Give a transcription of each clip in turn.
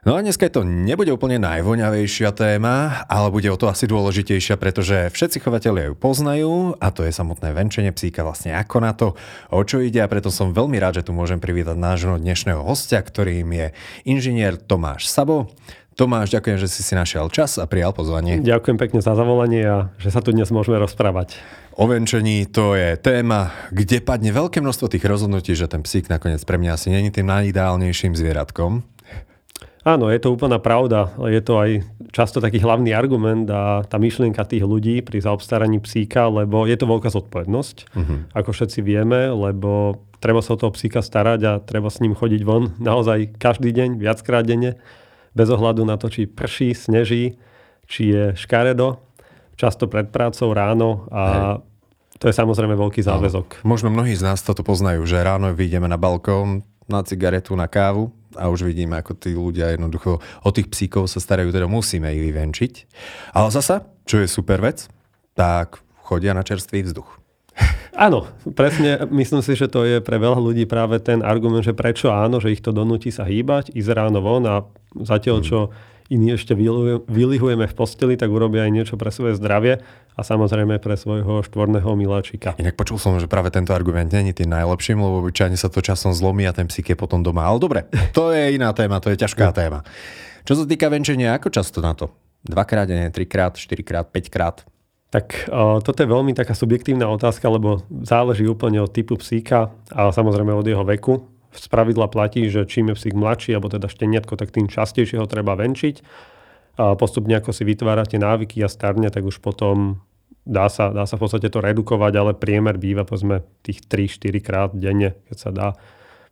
No a dneska to nebude úplne najvoňavejšia téma, ale bude o to asi dôležitejšia, pretože všetci chovatelia ju poznajú a to je samotné venčenie psíka vlastne ako na to, o čo ide a preto som veľmi rád, že tu môžem privítať nášho dnešného hostia, ktorým je inžinier Tomáš Sabo. Tomáš, ďakujem, že si si našiel čas a prijal pozvanie. Ďakujem pekne za zavolanie a že sa tu dnes môžeme rozprávať. O venčení to je téma, kde padne veľké množstvo tých rozhodnutí, že ten psík nakoniec pre mňa asi není tým najideálnejším zvieratkom. Áno, je to úplná pravda. Je to aj často taký hlavný argument a tá myšlienka tých ľudí pri zaobstaraní psíka, lebo je to veľká zodpovednosť, uh-huh. ako všetci vieme, lebo treba sa o toho psíka starať a treba s ním chodiť von naozaj každý deň, viackrát denne, bez ohľadu na to, či prší, sneží, či je škaredo, často pred prácou ráno a Hej. To je samozrejme veľký záväzok. No, možno mnohí z nás toto poznajú, že ráno vyjdeme na balkón, na cigaretu, na kávu a už vidíme, ako tí ľudia jednoducho o tých psíkov sa starajú, teda musíme ich vyvenčiť. Ale zasa, čo je super vec, tak chodia na čerstvý vzduch. Áno, presne. Myslím si, že to je pre veľa ľudí práve ten argument, že prečo áno, že ich to donúti sa hýbať, ísť ráno von a zatiaľ, čo iní ešte vylihujeme v posteli, tak urobia aj niečo pre svoje zdravie a samozrejme pre svojho štvorného miláčika. Inak počul som, že práve tento argument není tým najlepším, lebo obyčajne sa to časom zlomí a ten psík je potom doma. Ale dobre, to je iná téma, to je ťažká no. téma. Čo sa týka venčenia, ako často na to? Dvakrát, nie, trikrát, štyrikrát, päťkrát? Tak o, toto je veľmi taká subjektívna otázka, lebo záleží úplne od typu psíka a samozrejme od jeho veku z pravidla platí, že čím je psík mladší, alebo teda šteniatko, tak tým častejšie ho treba venčiť. A postupne ako si vytvárate návyky a starne, tak už potom dá sa, dá sa v podstate to redukovať, ale priemer býva povedzme tých 3-4 krát denne, keď sa dá.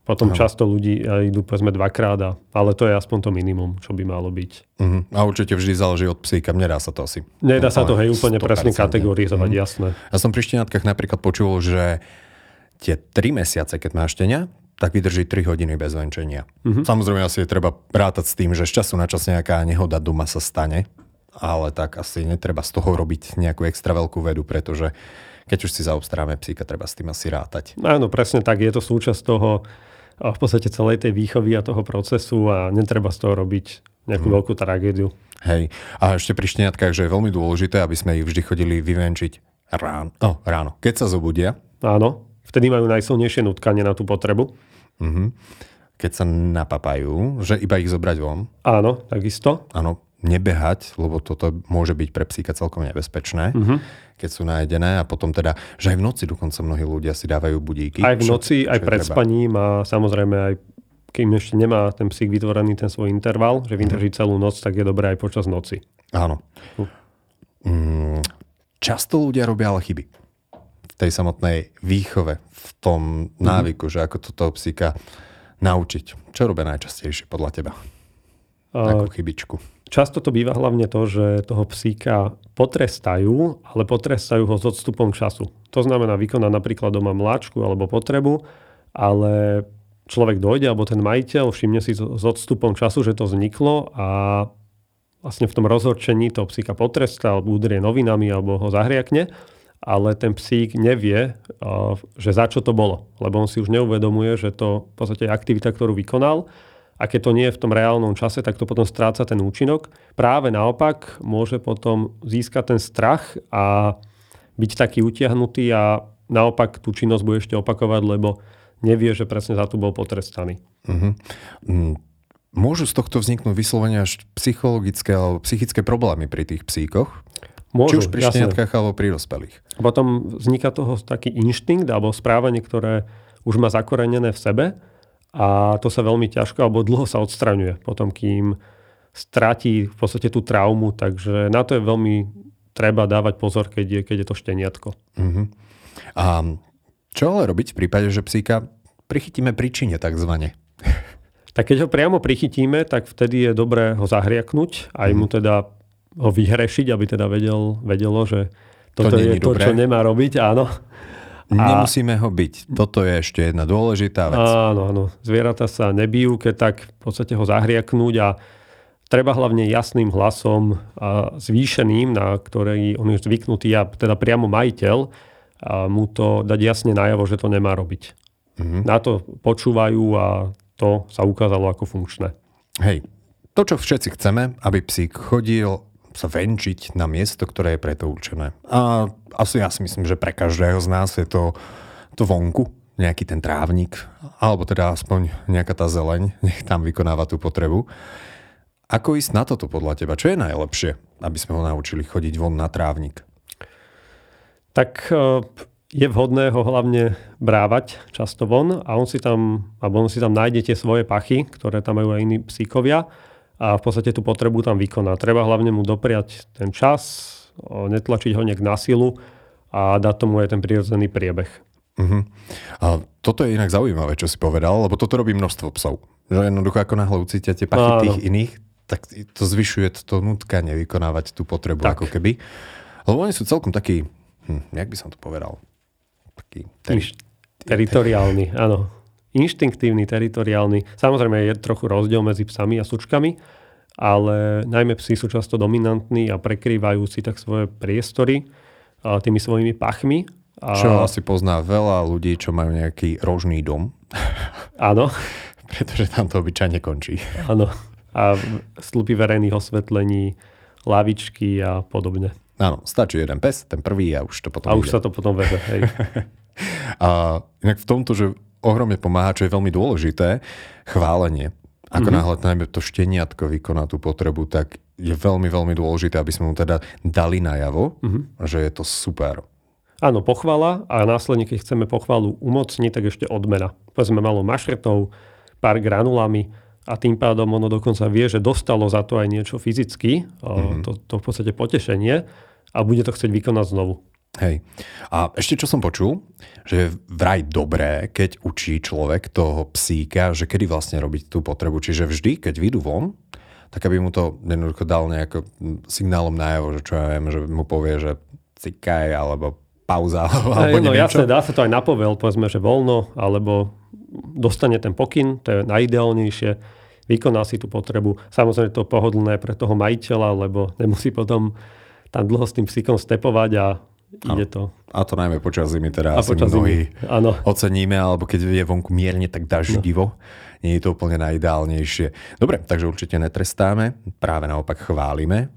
Potom Aha. často ľudí idú povedzme dvakrát, a, ale to je aspoň to minimum, čo by malo byť. Uh-huh. A určite vždy záleží od psíka, nedá sa to asi. Nedá sa to hej úplne presne kategorizovať, uh-huh. jasné. Ja som pri šteniatkách napríklad počul, že tie 3 mesiace, keď máš štenia, tak vydrží 3 hodiny bez venčenia. Mm-hmm. Samozrejme asi je treba rátať s tým, že z času na čas nejaká nehoda doma sa stane, ale tak asi netreba z toho robiť nejakú extra veľkú vedu, pretože keď už si zaobstaráme psíka, treba s tým asi rátať. Áno, presne tak. Je to súčasť toho v podstate celej tej výchovy a toho procesu a netreba z toho robiť nejakú mm. veľkú tragédiu. Hej. A ešte pri šteniatkách, že je veľmi dôležité, aby sme ich vždy chodili vyvenčiť ráno. Oh, ráno. Keď sa zobudia. Áno. Vtedy majú najsilnejšie nutkanie na tú potrebu. Uh-huh. Keď sa napapajú, že iba ich zobrať von. Áno, takisto. Áno, nebehať, lebo toto môže byť pre psíka celkom nebezpečné, uh-huh. keď sú najedené a potom teda, že aj v noci dokonca mnohí ľudia si dávajú budíky. Aj v noci, čo, aj čo pred treba. spaním a samozrejme aj kým ešte nemá ten psík vytvorený ten svoj interval, že vydrží celú noc, tak je dobré aj počas noci. Áno. Uh. často ľudia robia ale chyby tej samotnej výchove, v tom mhm. návyku, mm-hmm. že ako to toho psíka naučiť. Čo robia najčastejšie podľa teba? Takú chybičku. Často to býva hlavne to, že toho psíka potrestajú, ale potrestajú ho s odstupom času. To znamená, vykoná napríklad doma mláčku alebo potrebu, ale človek dojde, alebo ten majiteľ všimne si s odstupom času, že to vzniklo a vlastne v tom rozhorčení toho psíka potrestá, alebo udrie novinami, alebo ho zahriakne ale ten psík nevie, že za čo to bolo. Lebo on si už neuvedomuje, že to v podstate je aktivita, ktorú vykonal a keď to nie je v tom reálnom čase, tak to potom stráca ten účinok. Práve naopak môže potom získať ten strach a byť taký utiahnutý a naopak tú činnosť bude ešte opakovať, lebo nevie, že presne za to bol potrestaný. Uh-huh. Môžu z tohto vzniknúť vyslovene až psychologické alebo psychické problémy pri tých psíkoch? Môžu, Či už pri šteniatkách alebo pri dospelých. Potom vzniká toho taký inštinkt alebo správanie, ktoré už má zakorenené v sebe a to sa veľmi ťažko alebo dlho sa odstraňuje potom, kým stratí v podstate tú traumu, takže na to je veľmi treba dávať pozor, keď je, keď je to šteniatko. Uh-huh. A čo ale robiť v prípade, že psíka prichytíme príčine takzvané? Tak keď ho priamo prichytíme, tak vtedy je dobré ho zahriaknúť, aj mu mhm. teda ho vyhrešiť, aby teda vedel, vedelo, že toto to je to, čo nemá robiť, áno. Nemusíme ho byť. Toto je ešte jedna dôležitá vec. Áno, áno. Zvieratá sa nebijú, keď tak v podstate ho zahriaknúť a treba hlavne jasným hlasom a zvýšeným, na ktorý on je zvyknutý a teda priamo majiteľ, a mu to dať jasne najavo, že to nemá robiť. Mm-hmm. Na to počúvajú a to sa ukázalo ako funkčné. Hej, to, čo všetci chceme, aby psík chodil sa venčiť na miesto, ktoré je preto určené. A asi ja si myslím, že pre každého z nás je to, to vonku, nejaký ten trávnik, alebo teda aspoň nejaká tá zeleň, nech tam vykonáva tú potrebu. Ako ísť na toto podľa teba? Čo je najlepšie, aby sme ho naučili chodiť von na trávnik? Tak e, je vhodné ho hlavne brávať často von a on si tam, alebo on si tam nájde tie svoje pachy, ktoré tam majú aj iní psíkovia a v podstate tú potrebu tam vykoná. Treba hlavne mu dopriať ten čas, netlačiť ho nejak na silu a dať tomu aj ten prirodzený priebeh. Uh-huh. A toto je inak zaujímavé, čo si povedal, lebo toto robí množstvo psov. Že jednoducho ako náhle ucítia tie pachy Áno. tých iných, tak to zvyšuje to nutkanie vykonávať tú potrebu tak. ako keby. Lebo oni sú celkom takí, hm, jak by som to povedal, taký... Teri- teritoriálny, áno inštinktívny, teritoriálny. Samozrejme je trochu rozdiel medzi psami a sučkami, ale najmä psi sú často dominantní a prekrývajú si tak svoje priestory tými svojimi pachmi. A... Čo asi pozná veľa ľudí, čo majú nejaký rožný dom. Áno. Pretože tam to obyčajne končí. Áno. A slupy verejných osvetlení, lavičky a podobne. Áno, stačí jeden pes, ten prvý a už to potom A ide. už sa to potom vede, hej. a inak v tomto, že ohromne pomáha, čo je veľmi dôležité, chválenie. Ako mm-hmm. náhle najmä to šteniatko vykoná tú potrebu, tak je veľmi, veľmi dôležité, aby sme mu teda dali najavo, mm-hmm. že je to super. Áno, pochvala a následne, keď chceme pochvalu umocniť, tak ešte odmena. Povedzme malo mašretov, pár granulami a tým pádom ono dokonca vie, že dostalo za to aj niečo fyzicky, mm-hmm. to, to v podstate potešenie a bude to chcieť vykonať znovu. Hej. A ešte čo som počul, že je vraj dobré, keď učí človek toho psíka, že kedy vlastne robiť tú potrebu. Čiže vždy, keď vyjdú von, tak aby mu to jednoducho dal nejako signálom najavo, že čo ja viem, že mu povie, že cikaj, alebo pauza, alebo Hej, no jasne, čo. dá sa to aj napovel, povedzme, že voľno, alebo dostane ten pokyn, to je najideálnejšie, vykoná si tú potrebu. Samozrejme to pohodlné pre toho majiteľa, lebo nemusí potom tam dlho s tým psíkom stepovať a ide to. A to najmä počas zimy teda a asi mnohí áno. oceníme, alebo keď je vonku mierne tak daždivo. No. Nie je to úplne najideálnejšie. Dobre, takže určite netrestáme, práve naopak chválime.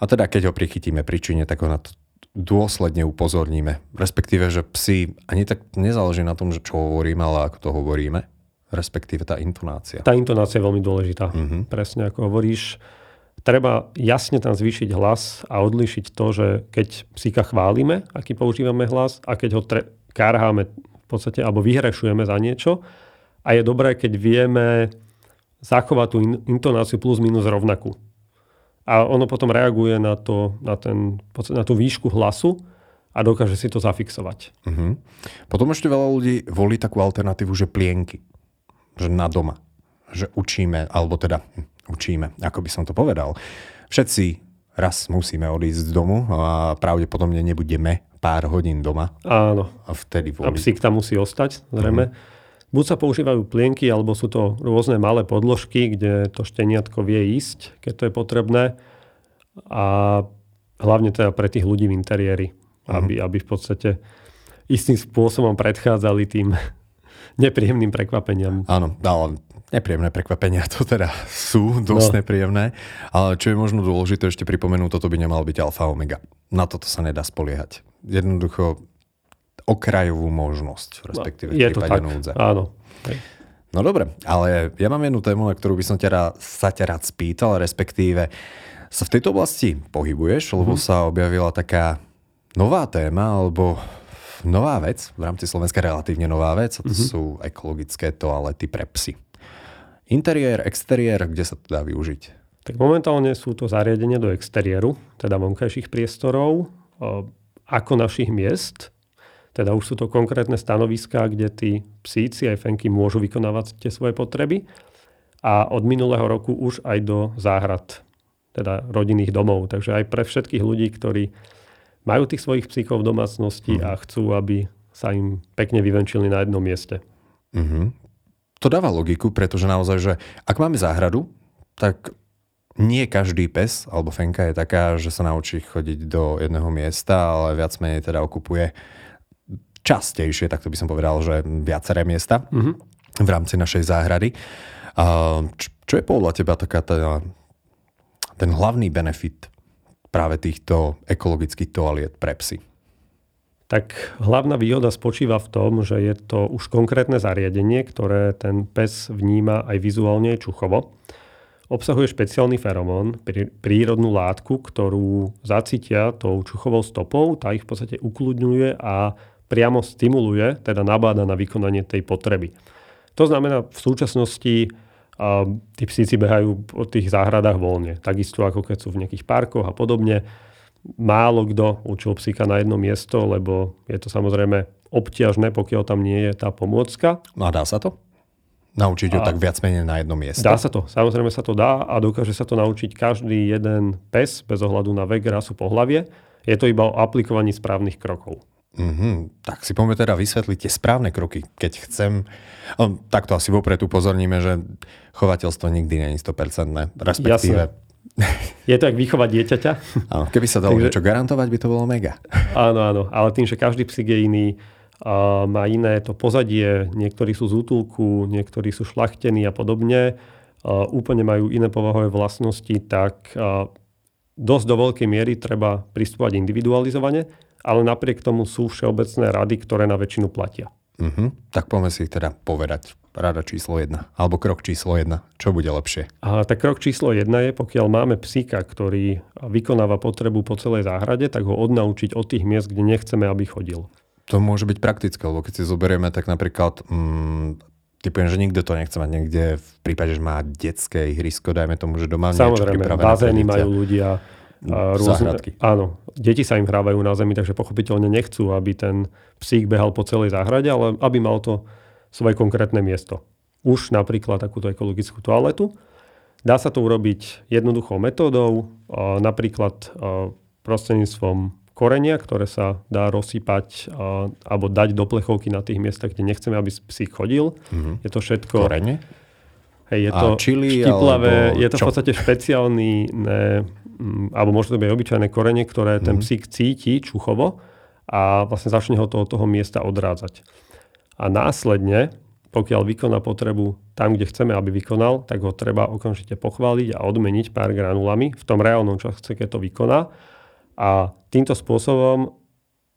A teda keď ho prichytíme pri čine, tak ho na to dôsledne upozorníme. Respektíve, že psi ani tak nezáleží na tom, že čo hovoríme, ale ako to hovoríme. Respektíve tá intonácia. Tá intonácia je veľmi dôležitá. Mm-hmm. Presne ako hovoríš treba jasne tam zvýšiť hlas a odlišiť to, že keď psíka chválime, aký používame hlas a keď ho tre- kárháme v podstate alebo vyhrešujeme za niečo. A je dobré, keď vieme zachovať tú in- intonáciu plus minus rovnakú. A ono potom reaguje na, to, na, ten, na tú výšku hlasu a dokáže si to zafixovať. Uh-huh. Potom ešte veľa ľudí volí takú alternatívu, že plienky. Že na doma. Že učíme, alebo teda učíme, ako by som to povedal. Všetci raz musíme odísť z domu a pravdepodobne nebudeme pár hodín doma. Áno. A vtedy volí. A psík tam musí ostať, zrejme. Mm-hmm. Buď sa používajú plienky, alebo sú to rôzne malé podložky, kde to šteniatko vie ísť, keď to je potrebné. A hlavne teda pre tých ľudí v interiéri, mm-hmm. aby, aby v podstate istým spôsobom predchádzali tým nepríjemným prekvapeniam. Áno, ale Nepríjemné prekvapenia to teda sú, dosť no. nepríjemné, ale čo je možno dôležité ešte pripomenúť, toto by nemal byť alfa omega. Na toto sa nedá spoliehať. Jednoducho okrajovú možnosť, respektíve no, je to tak. núdze. Áno. Hej. No dobre, ale ja mám jednu tému, na ktorú by som ťa, sa ťa rád spýtal, respektíve sa v tejto oblasti pohybuješ, lebo mm. sa objavila taká nová téma, alebo nová vec, v rámci Slovenska relatívne nová vec, a to mm-hmm. sú ekologické toalety pre psy. Interiér, exteriér, kde sa to dá využiť? Tak momentálne sú to zariadenia do exteriéru, teda vonkajších priestorov, ako našich miest. Teda už sú to konkrétne stanoviská, kde tí psíci aj fenky môžu vykonávať tie svoje potreby. A od minulého roku už aj do záhrad, teda rodinných domov. Takže aj pre všetkých ľudí, ktorí majú tých svojich psíkov v domácnosti mm. a chcú, aby sa im pekne vyvenčili na jednom mieste. Uh-huh. To dáva logiku, pretože naozaj, že ak máme záhradu, tak nie každý pes alebo fenka je taká, že sa naučí chodiť do jedného miesta, ale viac menej teda okupuje častejšie, tak to by som povedal, že viaceré miesta uh-huh. v rámci našej záhrady. Čo je podľa teba taká tá, ten hlavný benefit práve týchto ekologických toaliet pre psy? Tak hlavná výhoda spočíva v tom, že je to už konkrétne zariadenie, ktoré ten pes vníma aj vizuálne čuchovo. Obsahuje špeciálny feromón, prírodnú látku, ktorú zacítia tou čuchovou stopou, tá ich v podstate ukludňuje a priamo stimuluje, teda nabáda na vykonanie tej potreby. To znamená, v súčasnosti a tí psíci behajú po tých záhradách voľne. Takisto ako keď sú v nejakých parkoch a podobne málo kto učil psíka na jedno miesto, lebo je to samozrejme obťažné, pokiaľ tam nie je tá pomôcka. No a dá sa to? Naučiť ho tak viac menej na jedno miesto? Dá sa to. Samozrejme sa to dá a dokáže sa to naučiť každý jeden pes bez ohľadu na vek, rasu, pohlavie. Je to iba o aplikovaní správnych krokov. Mm-hmm. Tak si poďme teda vysvetliť tie správne kroky. Keď chcem, no, takto asi vopred upozorníme, že chovateľstvo nikdy nie je 100%, respektíve Jasne je to jak vychovať dieťaťa. Áno, keby sa dalo Takže, niečo garantovať, by to bolo mega. Áno, áno, ale tým, že každý psík je iný, a má iné to pozadie, niektorí sú z útulku, niektorí sú šlachtení a podobne, a úplne majú iné povahové vlastnosti, tak dosť do veľkej miery treba pristúpať individualizovane, ale napriek tomu sú všeobecné rady, ktoré na väčšinu platia. Uh-huh. Tak poďme si ich teda povedať. Rada číslo 1. Alebo krok číslo 1. Čo bude lepšie? A, tak krok číslo 1 je, pokiaľ máme psíka, ktorý vykonáva potrebu po celej záhrade, tak ho odnaučiť od tých miest, kde nechceme, aby chodil. To môže byť praktické, lebo keď si zoberieme, tak napríklad mm, typujem, že nikto to nechce mať niekde v prípade, že má detské ihrisko, dajme tomu, že doma Samozrejme, niečo bazény majú ľudia rôzne, Áno, deti sa im hrávajú na zemi, takže pochopiteľne nechcú, aby ten psík behal po celej záhrade, ale aby mal to svoje konkrétne miesto. Už napríklad takúto ekologickú toaletu. Dá sa to urobiť jednoduchou metódou, napríklad prostredníctvom korenia, ktoré sa dá rozsypať alebo dať do plechovky na tých miestach, kde nechceme, aby psík chodil. Mm-hmm. Je to všetko... Korene? Hej, je to čili, štiplavé, je to v podstate špeciálny, ne, alebo môže to byť obyčajné korenie, ktoré ten mm. psík cíti čuchovo a vlastne začne ho to od toho miesta odrádzať. A následne, pokiaľ vykoná potrebu tam, kde chceme, aby vykonal, tak ho treba okamžite pochváliť a odmeniť pár granulami v tom reálnom čase, keď to vykoná. A týmto spôsobom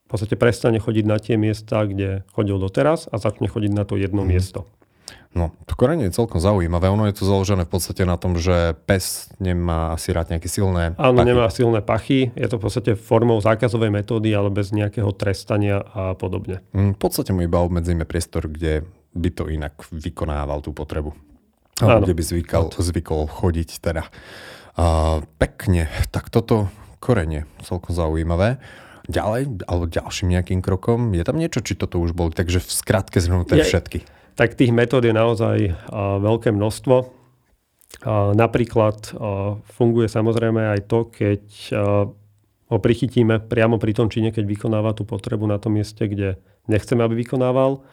v podstate prestane chodiť na tie miesta, kde chodil doteraz a začne chodiť na to jedno mm. miesto. No, to korenie je celkom zaujímavé. Ono je to založené v podstate na tom, že pes nemá asi rád nejaké silné Áno, pachy. nemá silné pachy. Je to v podstate formou zákazovej metódy, ale bez nejakého trestania a podobne. Mm, v podstate mu iba obmedzíme priestor, kde by to inak vykonával tú potrebu. Áno. Kde by zvykal, zvykol chodiť teda. A, pekne. Tak toto korenie, celkom zaujímavé. Ďalej, alebo ďalším nejakým krokom, je tam niečo, či toto už boli, takže v skratke zhrnuté je, všetky tak tých metód je naozaj veľké množstvo. Napríklad funguje samozrejme aj to, keď ho prichytíme priamo pri tom čine, keď vykonáva tú potrebu na tom mieste, kde nechceme, aby vykonával.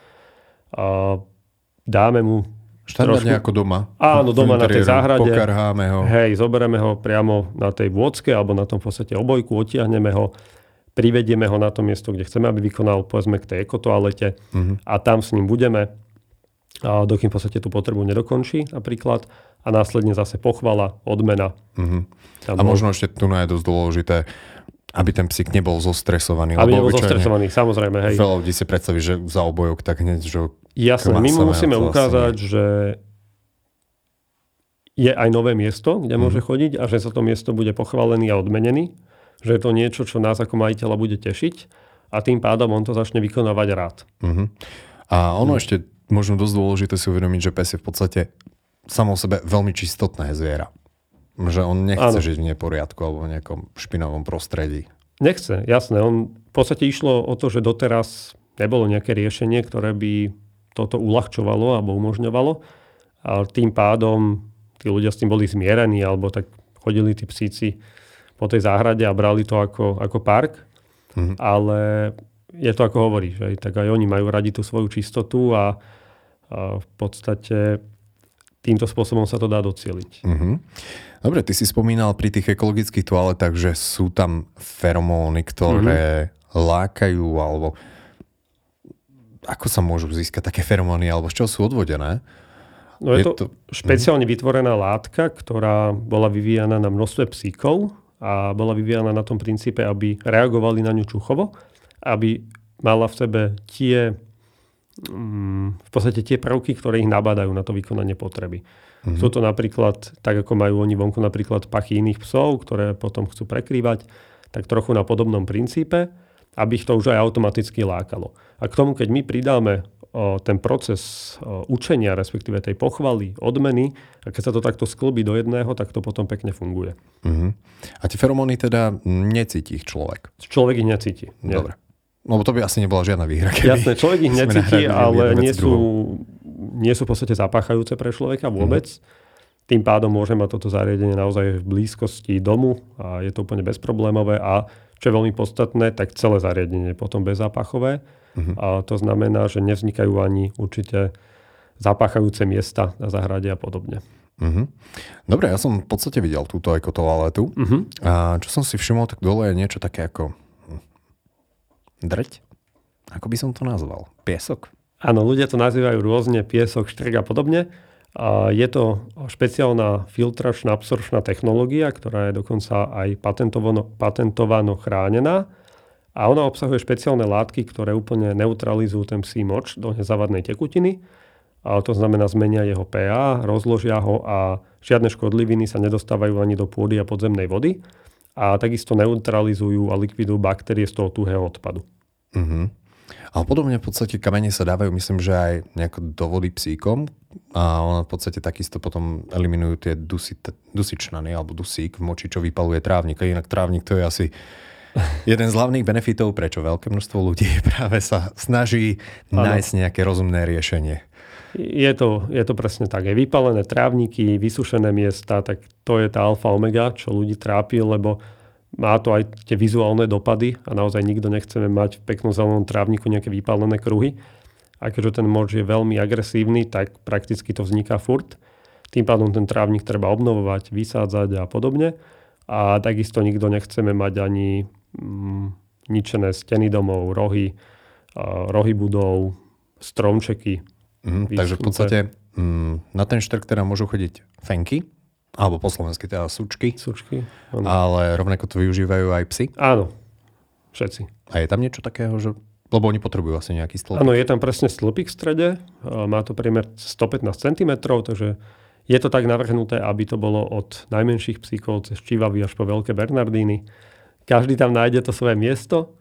Dáme mu Štandardne ako doma. Áno, doma na tej záhrade. Pokarháme ho. Hej, zoberieme ho priamo na tej vôcke alebo na tom v podstate obojku, odtiahneme ho, privedieme ho na to miesto, kde chceme, aby vykonal, povedzme k tej ekotoalete uh-huh. a tam s ním budeme a dokým v podstate tú potrebu nedokončí napríklad a následne zase pochvala, odmena. Uh-huh. A možno ešte tu je dosť dôležité, aby ten psík nebol zostresovaný. Aby nebol zostresovaný, samozrejme. Hej. Veľa ľudí si predstaví, že za obojok tak hneď, že Jasné, my mu musíme ukázať, že je aj nové miesto, kde uh-huh. môže chodiť a že sa to miesto bude pochválený a odmenený. Že je to niečo, čo nás ako majiteľa bude tešiť a tým pádom on to začne vykonávať rád. Uh-huh. A ono uh-huh. ešte možno dosť dôležité si uvedomiť, že pes je v podstate samo o sebe veľmi čistotné zviera. Že on nechce ano. žiť v neporiadku alebo v nejakom špinavom prostredí. Nechce, jasné. On v podstate išlo o to, že doteraz nebolo nejaké riešenie, ktoré by toto uľahčovalo alebo umožňovalo. A tým pádom tí ľudia s tým boli zmierení alebo tak chodili tí psíci po tej záhrade a brali to ako, ako park. Mhm. Ale je to ako hovoríš, že tak aj oni majú radi tú svoju čistotu a v podstate týmto spôsobom sa to dá docieliť. Uh-huh. Dobre, ty si spomínal pri tých ekologických toaletách, že sú tam feromóny, ktoré uh-huh. lákajú, alebo ako sa môžu získať také feromóny, alebo z čoho sú odvodené? No je, je to, to špeciálne uh-huh. vytvorená látka, ktorá bola vyvíjana na množstve psíkov a bola vyvíjana na tom princípe, aby reagovali na ňu čuchovo, aby mala v sebe tie v podstate tie prvky, ktoré ich nabádajú na to vykonanie potreby. Mm-hmm. Sú to napríklad, tak ako majú oni vonku napríklad pachy iných psov, ktoré potom chcú prekrývať, tak trochu na podobnom princípe, aby ich to už aj automaticky lákalo. A k tomu, keď my pridáme o, ten proces o, učenia, respektíve tej pochvaly, odmeny, a keď sa to takto sklbí do jedného, tak to potom pekne funguje. Mm-hmm. A tie feromóny teda necíti ich človek? Človek ich necíti. Nie. Dobre. Lebo to by asi nebola žiadna výhra. Jasné, človek ich necíti, ale nie sú, nie sú v podstate zapáchajúce pre človeka vôbec. Mm. Tým pádom môže mať toto zariadenie naozaj v blízkosti domu a je to úplne bezproblémové a čo je veľmi podstatné, tak celé zariadenie je potom bezápachové. Mm-hmm. A to znamená, že nevznikajú ani určite zapáchajúce miesta na zahrade a podobne. Mm-hmm. Dobre, ja som v podstate videl túto ekotoaletu. Mm-hmm. A čo som si všimol, tak dole je niečo také ako Drť? Ako by som to nazval? Piesok? Áno, ľudia to nazývajú rôzne, piesok, štrk a podobne. Je to špeciálna filtračná absorpčná technológia, ktorá je dokonca aj patentovano, patentovano chránená. A ona obsahuje špeciálne látky, ktoré úplne neutralizujú ten psí moč do nezavadnej tekutiny. A to znamená, zmenia jeho pH, rozložia ho a žiadne škodliviny sa nedostávajú ani do pôdy a podzemnej vody a takisto neutralizujú a likvidujú baktérie z toho tuhého odpadu. Uh-huh. Ale podobne v podstate kamene sa dávajú, myslím, že aj nejako do vody psíkom a ono v podstate takisto potom eliminujú tie dusit, dusičnany alebo dusík v moči, čo vypaluje trávnik. A inak trávnik to je asi jeden z hlavných benefitov, prečo veľké množstvo ľudí práve sa snaží ano. nájsť nejaké rozumné riešenie. Je to, je to presne tak. Je vypalené trávniky, vysušené miesta, tak to je tá alfa omega, čo ľudí trápi, lebo má to aj tie vizuálne dopady a naozaj nikto nechceme mať v peknom zelenom trávniku nejaké vypálené kruhy. A keďže ten moč je veľmi agresívny, tak prakticky to vzniká furt. Tým pádom ten trávnik treba obnovovať, vysádzať a podobne. A takisto nikto nechceme mať ani mm, ničené steny domov, rohy, rohy budov, stromčeky, Mm, takže v podstate mm, na ten štrk teda môžu chodiť fenky, alebo po slovensky teda sučky. Sučky. Áno. Ale rovnako to využívajú aj psy. Áno, všetci. A je tam niečo takého, že... Lebo oni potrebujú asi nejaký stĺpik. Áno, je tam presne stĺpik v strede. Má to priemer 115 cm, takže je to tak navrhnuté, aby to bolo od najmenších psíkov cez čivavy až po veľké bernardíny. Každý tam nájde to svoje miesto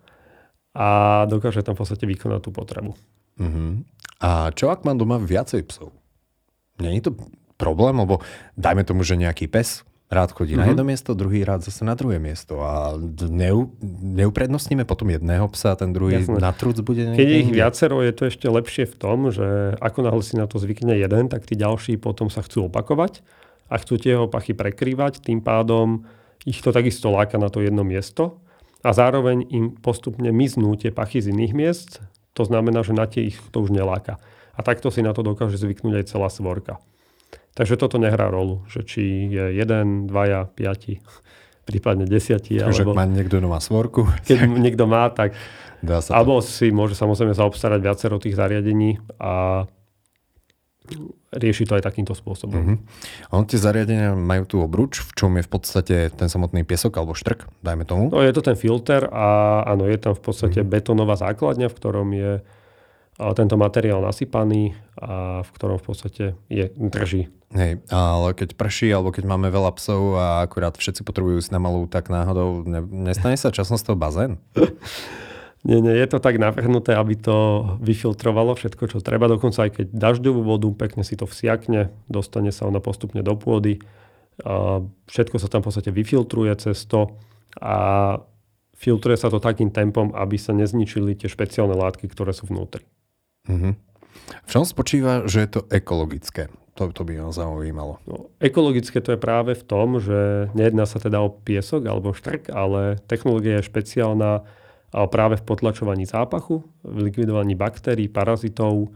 a dokáže tam v podstate vykonať tú potrebu. Uh-huh. A čo ak mám doma viacej psov? Není to problém, lebo dajme tomu, že nejaký pes rád chodí uh-huh. na mhm. jedno miesto, druhý rád zase na druhé miesto a neu, neuprednostníme potom jedného psa a ten druhý Jasne. na truc bude Keď je ich viacero, je to ešte lepšie v tom, že ako náhle si na to zvykne jeden, tak tí ďalší potom sa chcú opakovať a chcú tie opachy prekrývať, tým pádom ich to takisto láka na to jedno miesto a zároveň im postupne miznú tie pachy z iných miest, to znamená, že na tie ich to už neláka. A takto si na to dokáže zvyknúť aj celá svorka. Takže toto nehrá rolu, že či je jeden, dvaja, piati, prípadne desiatí. Takže alebo... ak má niekto má svorku. Keď tak... niekto má, tak... Dá sa alebo to. si môže samozrejme zaobstarať viacero tých zariadení a rieši to aj takýmto spôsobom. A on tie zariadenia majú tu obruč, v čom je v podstate ten samotný piesok alebo štrk, dajme tomu? No je to ten filter a áno, je tam v podstate uh-huh. betónová základňa, v ktorom je tento materiál nasypaný a v ktorom v podstate je, drží. Hej, ale keď prší alebo keď máme veľa psov a akurát všetci potrebujú ísť na malú, tak náhodou ne, nestane sa časom z toho bazén? Nie, nie, je to tak navrhnuté, aby to vyfiltrovalo všetko, čo treba. Dokonca aj keď dažďovú vodu, pekne si to vsiakne, dostane sa ona postupne do pôdy. A všetko sa tam v podstate vyfiltruje cez to a filtruje sa to takým tempom, aby sa nezničili tie špeciálne látky, ktoré sú vnútri. Mm-hmm. V čom spočíva, že je to ekologické? To, to by ma zaujímalo. No, ekologické to je práve v tom, že nejedná sa teda o piesok alebo štrk, ale technológia je špeciálna práve v potlačovaní zápachu, v likvidovaní baktérií, parazitov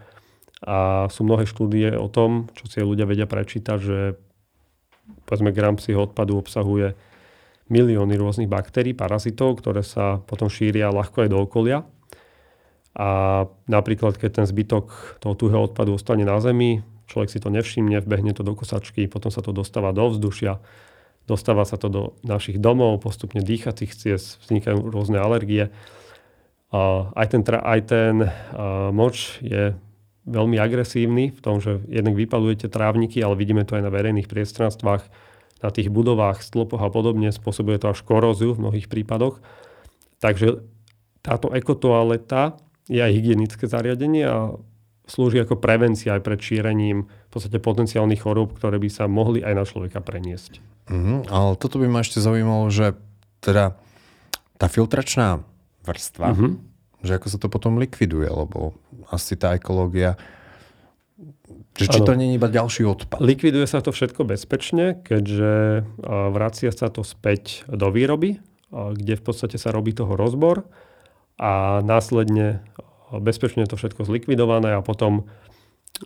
a sú mnohé štúdie o tom, čo si ľudia vedia prečítať, že povedzme gram psího odpadu obsahuje milióny rôznych baktérií, parazitov, ktoré sa potom šíria ľahko aj do okolia. A napríklad, keď ten zbytok toho tuhého odpadu ostane na zemi, človek si to nevšimne, vbehne to do kosačky, potom sa to dostáva do vzdušia, Dostáva sa to do našich domov, postupne dýchacích ciest, vznikajú rôzne alergie. A aj ten, aj ten moč je veľmi agresívny v tom, že jednak vypalujete trávniky, ale vidíme to aj na verejných priestranstvách, na tých budovách, stĺpoch a podobne. Spôsobuje to až koróziu v mnohých prípadoch. Takže táto ekotoaleta je aj hygienické zariadenie a slúži ako prevencia aj pred šírením podstate potenciálnych chorób, ktoré by sa mohli aj na človeka preniesť. Mm, ale toto by ma ešte zaujímalo, že teda tá filtračná vrstva, mm-hmm. že ako sa to potom likviduje, lebo asi tá ekológia že či to nie je iba ďalší odpad? Likviduje sa to všetko bezpečne, keďže vracia sa to späť do výroby, kde v podstate sa robí toho rozbor a následne bezpečne to všetko zlikvidované a potom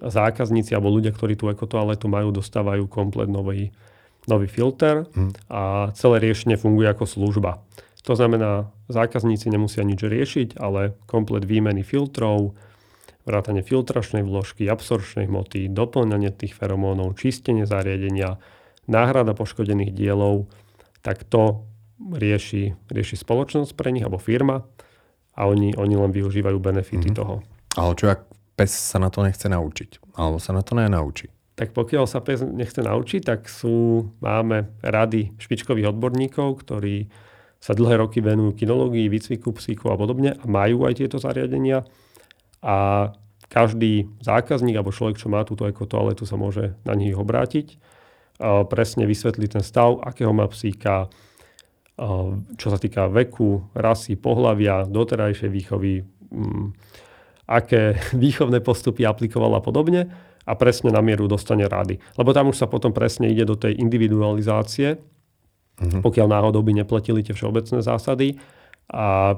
zákazníci alebo ľudia, ktorí tú ekotoaletu majú, dostávajú komplet nový, nový filter hmm. a celé riešenie funguje ako služba. To znamená, zákazníci nemusia nič riešiť, ale komplet výmeny filtrov, vrátanie filtračnej vložky, absorčnej hmoty, doplňanie tých feromónov, čistenie zariadenia, náhrada poškodených dielov, tak to rieši, rieši spoločnosť pre nich alebo firma a oni, oni len využívajú benefity mm-hmm. toho. Ale čo ak pes sa na to nechce naučiť? Alebo sa na to nenaučí? tak pokiaľ sa pes nechce naučiť, tak sú, máme rady špičkových odborníkov, ktorí sa dlhé roky venujú kinológii, výcviku psíkov a podobne a majú aj tieto zariadenia. A každý zákazník alebo človek, čo má túto ekotoaletu, sa môže na nich obrátiť. Presne vysvetliť ten stav, akého má psíka, čo sa týka veku, rasy, pohlavia, doterajšej výchovy, mm, aké výchovné postupy aplikoval a podobne a presne na mieru dostane rady. Lebo tam už sa potom presne ide do tej individualizácie, uh-huh. pokiaľ náhodou by neplatili tie všeobecné zásady. A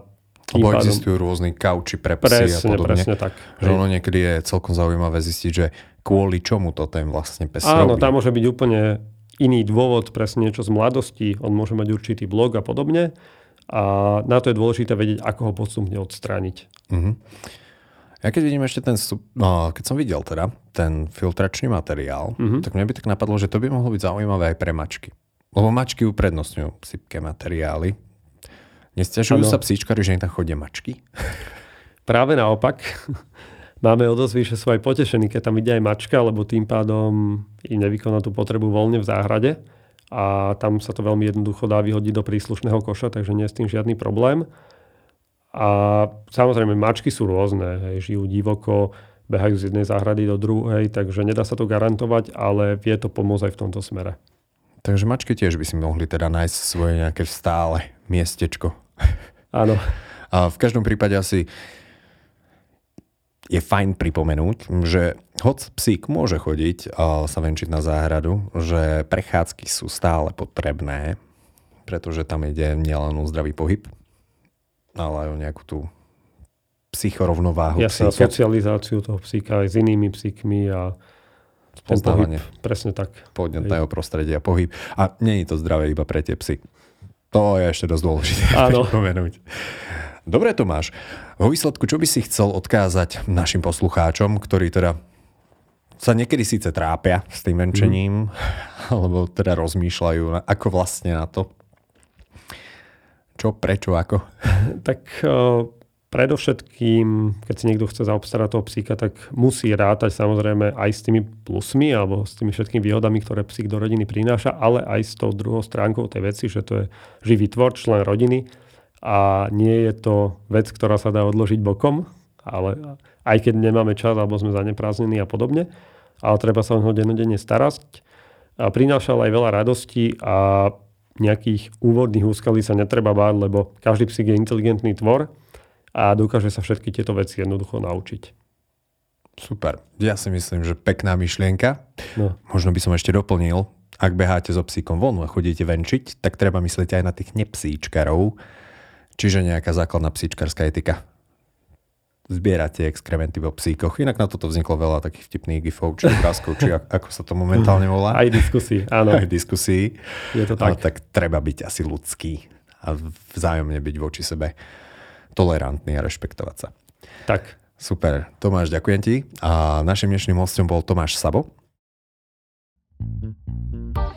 lebo pádom... existujú rôzne kauči pre psy presne, a podobne. Presne tak. Že ono niekedy je celkom zaujímavé zistiť, že kvôli čomu to ten vlastne pes Áno, robí. tam môže byť úplne iný dôvod, presne niečo z mladosti, on môže mať určitý blog a podobne. A na to je dôležité vedieť, ako ho postupne odstrániť. Uh-huh. Ja keď vidím ešte ten, no, keď som videl teda ten filtračný materiál, mm-hmm. tak mne by tak napadlo, že to by mohlo byť zaujímavé aj pre mačky. Lebo mačky uprednostňujú sypké materiály. Nestiažujú sa psíčkari, že im tam chodia mačky? Práve naopak. Máme o dosť vyššie sú aj potešení, keď tam ide aj mačka, lebo tým pádom im nevykoná tú potrebu voľne v záhrade a tam sa to veľmi jednoducho dá vyhodiť do príslušného koša, takže nie je s tým žiadny problém. A samozrejme, mačky sú rôzne, hej, žijú divoko, behajú z jednej záhrady do druhej, takže nedá sa to garantovať, ale vie to pomôcť aj v tomto smere. Takže mačky tiež by si mohli teda nájsť svoje nejaké stále miestečko. Áno. A v každom prípade asi je fajn pripomenúť, že hoc psík môže chodiť a sa venčiť na záhradu, že prechádzky sú stále potrebné, pretože tam ide nielen o zdravý pohyb, ale aj o nejakú tú psychorovnováhu Jasne, psíka. socializáciu toho psíka aj s inými psíkmi a Spoznávanie. Presne tak. Podnetného prostredia, pohyb. A nie je to zdravé iba pre tie psy. To je ešte dosť dôležité Áno. pripomenúť. Dobre, Tomáš. Vo výsledku, čo by si chcel odkázať našim poslucháčom, ktorí teda sa niekedy síce trápia s tým venčením, mm. alebo teda rozmýšľajú, ako vlastne na to čo, prečo, ako? Tak uh, predovšetkým, keď si niekto chce zaobstarať toho psíka, tak musí rátať samozrejme aj s tými plusmi alebo s tými všetkými výhodami, ktoré psík do rodiny prináša, ale aj s tou druhou stránkou tej veci, že to je živý tvor, člen rodiny a nie je to vec, ktorá sa dá odložiť bokom, ale aj keď nemáme čas alebo sme zaneprázdnení a podobne, ale treba sa o neho dennodenne starať. A prinášal aj veľa radosti a nejakých úvodných úskalí sa netreba báť, lebo každý psík je inteligentný tvor a dokáže sa všetky tieto veci jednoducho naučiť. Super. Ja si myslím, že pekná myšlienka. No. Možno by som ešte doplnil, ak beháte so psíkom von a chodíte venčiť, tak treba myslieť aj na tých nepsíčkarov, Čiže nejaká základná psíčkarská etika. Zbierať tie exkrementy vo psíkoch. Inak na toto vzniklo veľa takých vtipných gifov, či obrázkov, či ako sa to momentálne volá. Aj diskusí, áno. Aj diskusí. Je to tak. tak treba byť asi ľudský a vzájomne byť voči sebe tolerantný a rešpektovať sa. Tak. Super. Tomáš, ďakujem ti. A našim dnešným hostom bol Tomáš Sabo.